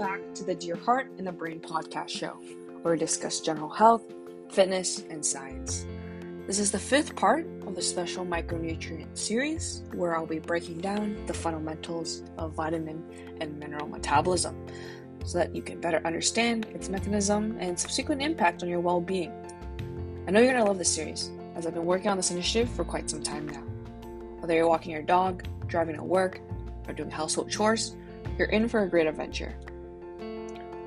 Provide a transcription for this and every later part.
back to the Dear Heart and the Brain podcast show, where we discuss general health, fitness, and science. This is the fifth part of the special micronutrient series, where I'll be breaking down the fundamentals of vitamin and mineral metabolism so that you can better understand its mechanism and subsequent impact on your well being. I know you're going to love this series, as I've been working on this initiative for quite some time now. Whether you're walking your dog, driving to work, or doing household chores, you're in for a great adventure.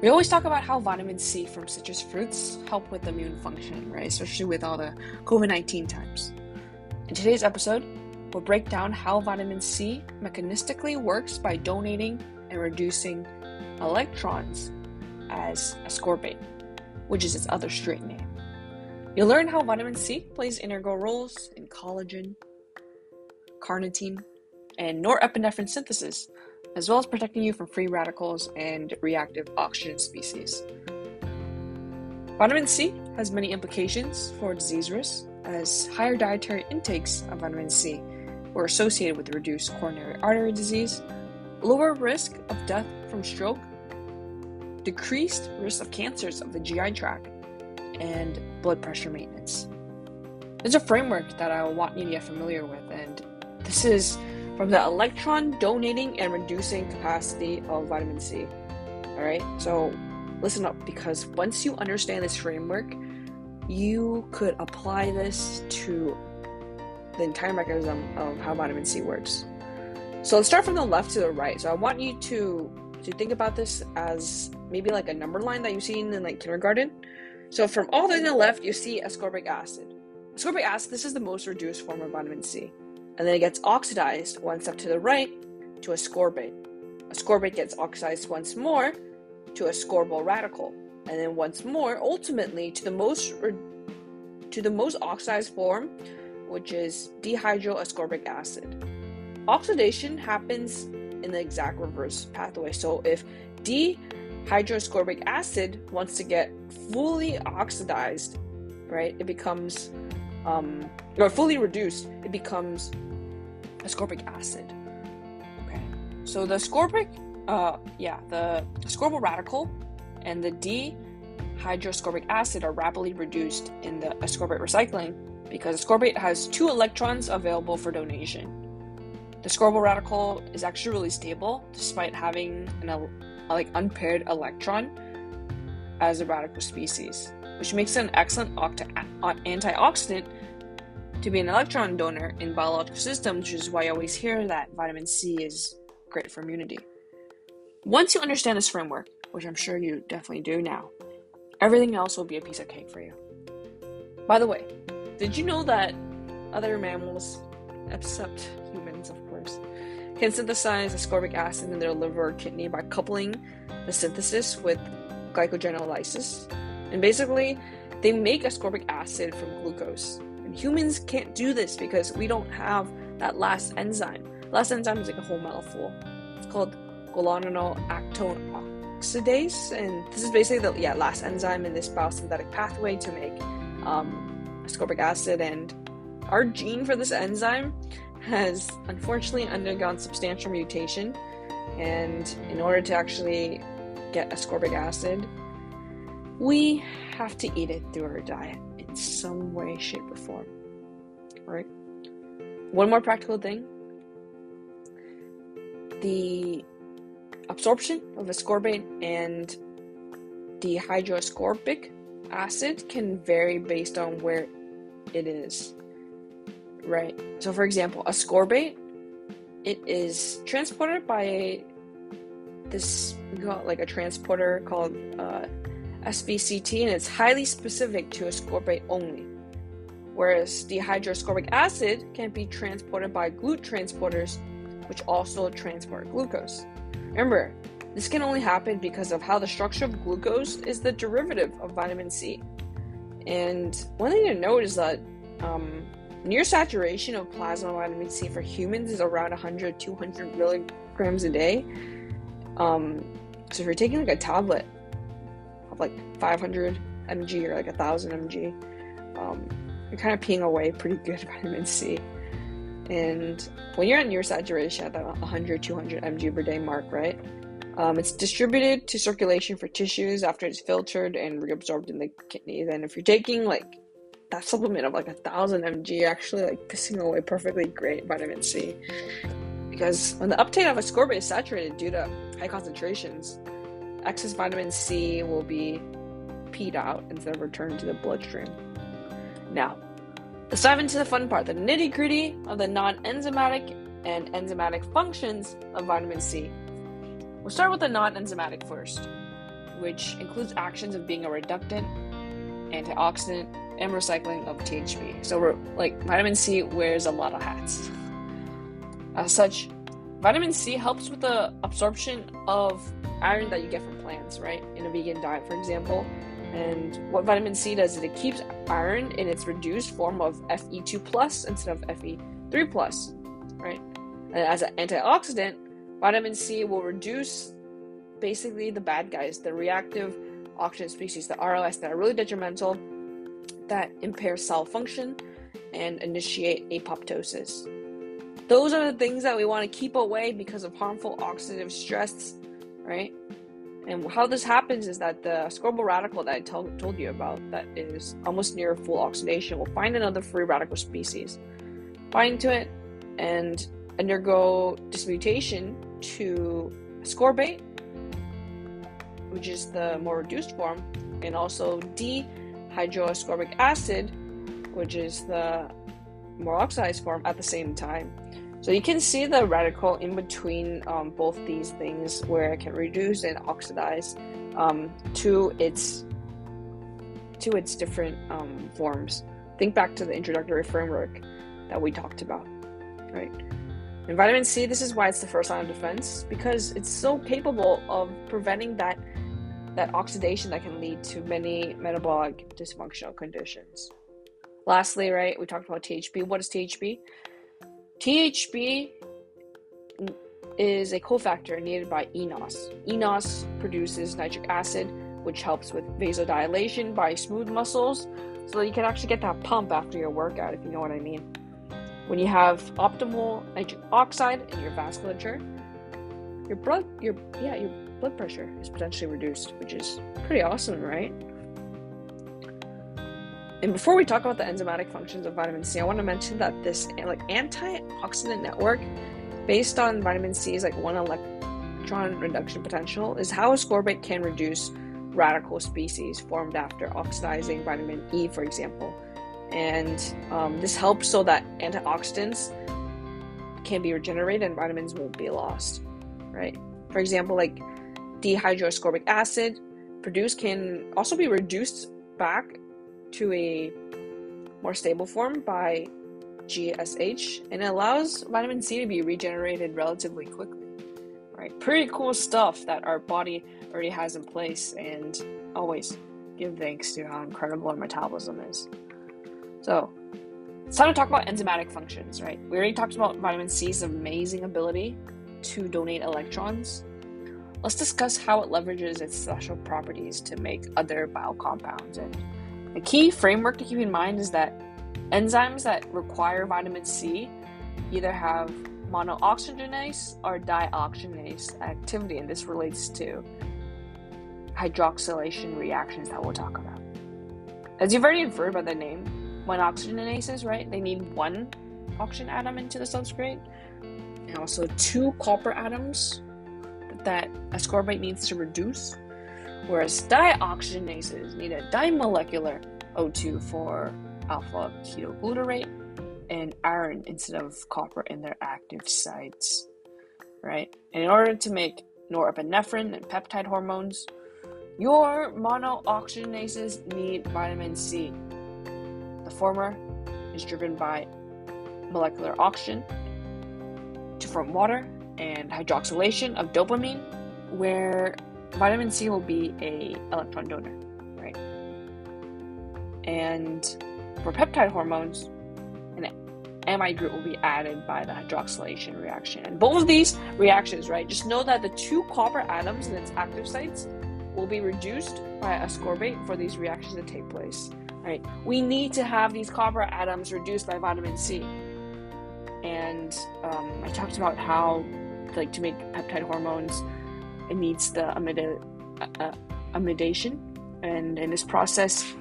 We always talk about how vitamin C from citrus fruits help with immune function, right? Especially with all the COVID 19 times. In today's episode, we'll break down how vitamin C mechanistically works by donating and reducing electrons as ascorbate, which is its other straight name. You'll learn how vitamin C plays integral roles in collagen, carnitine, and norepinephrine synthesis, as well as protecting you from free radicals and reactive oxygen species. Vitamin C has many implications for disease risk, as higher dietary intakes of vitamin C were associated with reduced coronary artery disease, lower risk of death from stroke, decreased risk of cancers of the GI tract, and blood pressure maintenance. There's a framework that I want you to get familiar with, and this is from the electron donating and reducing capacity of vitamin C. All right, so listen up because once you understand this framework, you could apply this to the entire mechanism of how vitamin C works. So let's start from the left to the right. So I want you to to think about this as maybe like a number line that you've seen in like kindergarten. So from all the way to the left, you see ascorbic acid. Ascorbic acid, this is the most reduced form of vitamin C and then it gets oxidized one step to the right to ascorbate. Ascorbate gets oxidized once more to ascorbyl radical, and then once more, ultimately, to the most to the most oxidized form, which is dehydroascorbic acid. Oxidation happens in the exact reverse pathway. So if dehydroascorbic acid wants to get fully oxidized, right, it becomes um, or fully reduced, it becomes ascorbic acid. Okay, so the ascorbic, uh, yeah, the ascorbyl radical and the dehydroascorbic acid are rapidly reduced in the ascorbate recycling because ascorbate has two electrons available for donation. The ascorbyl radical is actually really stable despite having an like unpaired electron as a radical species, which makes it an excellent antioxidant to be an electron donor in biological systems, which is why I always hear that vitamin C is great for immunity. Once you understand this framework, which I'm sure you definitely do now, everything else will be a piece of cake for you. By the way, did you know that other mammals, except humans, of course, can synthesize ascorbic acid in their liver or kidney by coupling the synthesis with glycogenolysis? And basically, they make ascorbic acid from glucose And humans can't do this because we don't have that last enzyme. Last enzyme is like a whole mouthful. It's called lactone oxidase, and this is basically the yeah last enzyme in this biosynthetic pathway to make um, ascorbic acid. And our gene for this enzyme has unfortunately undergone substantial mutation, and in order to actually get ascorbic acid, we have to eat it through our diet in some way, shape, or form. Right? One more practical thing the absorption of ascorbate and dehydroascorbic acid can vary based on where it is. Right? So, for example, ascorbate it is transported by this like a transporter called uh, SVCT, and it's highly specific to ascorbate only. Whereas dehydroascorbic acid can be transported by GLUT transporters, which also transport glucose. Remember, this can only happen because of how the structure of glucose is the derivative of vitamin C. And one thing to note is that um, near saturation of plasma vitamin C for humans is around 100 200 milligrams a day. Um, so if you're taking like a tablet of like 500 mg or like a thousand mg, um, you're kind of peeing away pretty good vitamin C. And when you're at near saturation at that 100, 200 mg per day mark, right? Um, it's distributed to circulation for tissues after it's filtered and reabsorbed in the kidney. Then, if you're taking like that supplement of like a thousand mg, you're actually like pissing away perfectly great vitamin C. Because when the uptake of ascorbate is saturated due to high concentrations, excess vitamin C will be peed out instead of returned to the bloodstream. Now, let's dive into the fun part the nitty gritty of the non enzymatic and enzymatic functions of vitamin C. We'll start with the non enzymatic first, which includes actions of being a reductant, antioxidant, and recycling of THP. So, we're, like, vitamin C wears a lot of hats. As such, vitamin C helps with the absorption of iron that you get from plants, right? In a vegan diet, for example. And what vitamin C does is it keeps iron in its reduced form of Fe2 plus instead of Fe3 plus, right? And as an antioxidant, Vitamin C will reduce basically the bad guys, the reactive oxygen species, the ROS, that are really detrimental, that impair cell function and initiate apoptosis. Those are the things that we want to keep away because of harmful oxidative stress, right? And how this happens is that the ascorbyl radical that I told, told you about, that is almost near full oxidation, will find another free radical species, bind to it, and undergo dismutation to ascorbate, which is the more reduced form, and also dehydroascorbic acid, which is the more oxidized form at the same time. So you can see the radical in between um, both these things where it can reduce and oxidize um, to its to its different um, forms. Think back to the introductory framework that we talked about, right? And vitamin C, this is why it's the first line of defense because it's so capable of preventing that that oxidation that can lead to many metabolic dysfunctional conditions. Lastly, right, we talked about THP. What is THP? THP is a cofactor needed by eNOS. eNOS produces nitric acid, which helps with vasodilation by smooth muscles, so you can actually get that pump after your workout, if you know what I mean. When you have optimal nitric oxide in your vasculature, your blood your yeah, your blood pressure is potentially reduced, which is pretty awesome, right? And before we talk about the enzymatic functions of vitamin C, I want to mention that this like antioxidant network based on vitamin C's like one electron reduction potential is how ascorbate can reduce radical species formed after oxidizing vitamin E, for example. And um, this helps so that antioxidants can be regenerated and vitamins won't be lost right? For example like dehydroascorbic acid produced can also be reduced back to a more stable form by GSH and it allows vitamin C to be regenerated relatively quickly. Right? Pretty cool stuff that our body already has in place and always give thanks to how incredible our metabolism is. So, it's time to talk about enzymatic functions, right? We already talked about vitamin C's amazing ability to donate electrons. Let's discuss how it leverages its special properties to make other biocompounds. And a key framework to keep in mind is that enzymes that require vitamin C either have monooxygenase or dioxygenase activity, and this relates to hydroxylation reactions that we'll talk about. As you've already inferred by the name, monooxygenases, right? They need one oxygen atom into the substrate, and also two copper atoms that ascorbate needs to reduce, whereas dioxygenases need a dimolecular O2 for alpha ketoglutarate and iron instead of copper in their active sites, right? And in order to make norepinephrine and peptide hormones, your monooxygenases need vitamin C the former is driven by molecular oxygen to form water and hydroxylation of dopamine, where vitamin C will be a electron donor, right? And for peptide hormones, an amide group will be added by the hydroxylation reaction. And both of these reactions, right, just know that the two copper atoms in its active sites will be reduced by ascorbate for these reactions to take place right? We need to have these copper atoms reduced by vitamin C. And um, I talked about how, like, to make peptide hormones, needs the amida, uh, amidation, and in this process,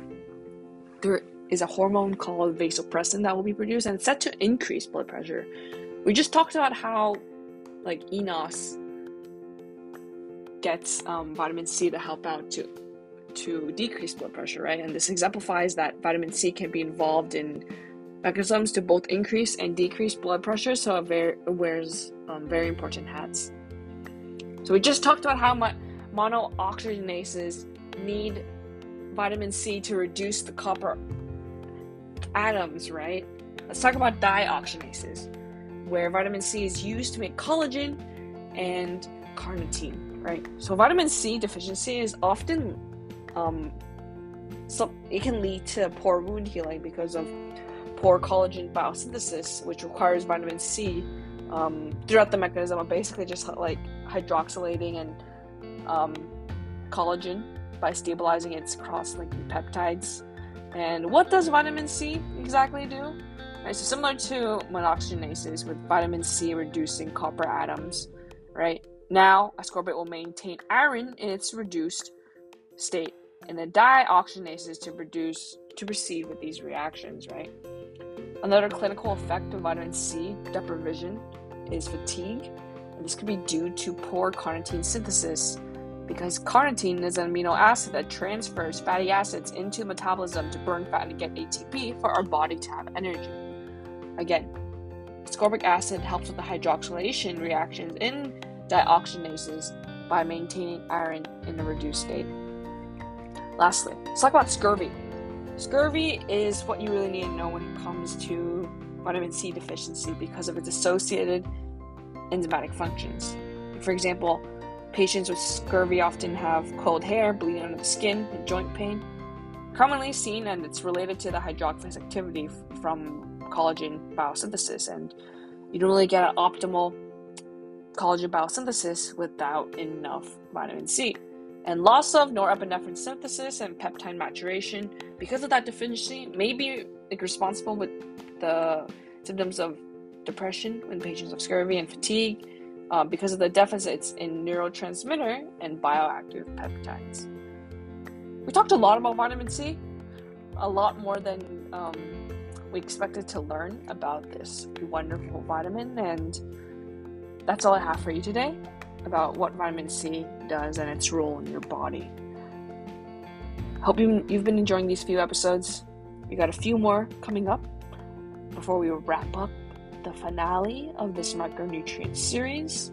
there is a hormone called vasopressin that will be produced and set to increase blood pressure. We just talked about how, like eNOS, gets um, vitamin C to help out to to decrease blood pressure, right? And this exemplifies that vitamin C can be involved in mechanisms to both increase and decrease blood pressure, so it, it wears um, very important hats. So we just talked about how much monooxygenases need vitamin C to reduce the copper atoms, right? Let's talk about dioxygenases, where vitamin C is used to make collagen and carnitine, right? So vitamin C deficiency is often um, so it can lead to poor wound healing because of poor collagen biosynthesis, which requires vitamin C um, throughout the mechanism of basically just like hydroxylating and um, collagen by stabilizing its cross-linking peptides. And what does vitamin C exactly do? Right, so similar to monooxygenases, with vitamin C reducing copper atoms, right? Now, ascorbate will maintain iron in its reduced state and the dioxygenases to produce to proceed with these reactions, right? Another clinical effect of vitamin C deprivation is fatigue, this could be due to poor carnitine synthesis because carnitine is an amino acid that transfers fatty acids into metabolism to burn fat and get ATP for our body to have energy. Again, ascorbic acid helps with the hydroxylation reactions in dioxygenases by maintaining iron in a reduced state. Lastly, let's talk about scurvy. Scurvy is what you really need to know when it comes to vitamin C deficiency because of its associated enzymatic functions. For example, patients with scurvy often have coiled hair, bleeding under the skin, and joint pain. Commonly seen, and it's related to the hydroxylase activity from collagen biosynthesis, and you don't really get an optimal collagen biosynthesis without enough vitamin C and loss of norepinephrine synthesis and peptide maturation because of that deficiency may be responsible with the symptoms of depression in patients have scurvy and fatigue uh, because of the deficits in neurotransmitter and bioactive peptides. We talked a lot about vitamin C, a lot more than um, we expected to learn about this wonderful vitamin, and that's all I have for you today about what vitamin C does and its role in your body. Hope you, you've been enjoying these few episodes. We got a few more coming up before we wrap up the finale of this micronutrient series.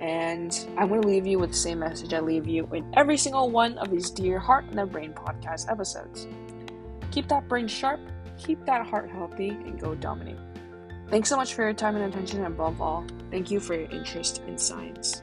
And I'm going to leave you with the same message I leave you in every single one of these Dear Heart and the Brain podcast episodes. Keep that brain sharp, keep that heart healthy, and go dominate. Thanks so much for your time and attention, and above all, thank you for your interest in science.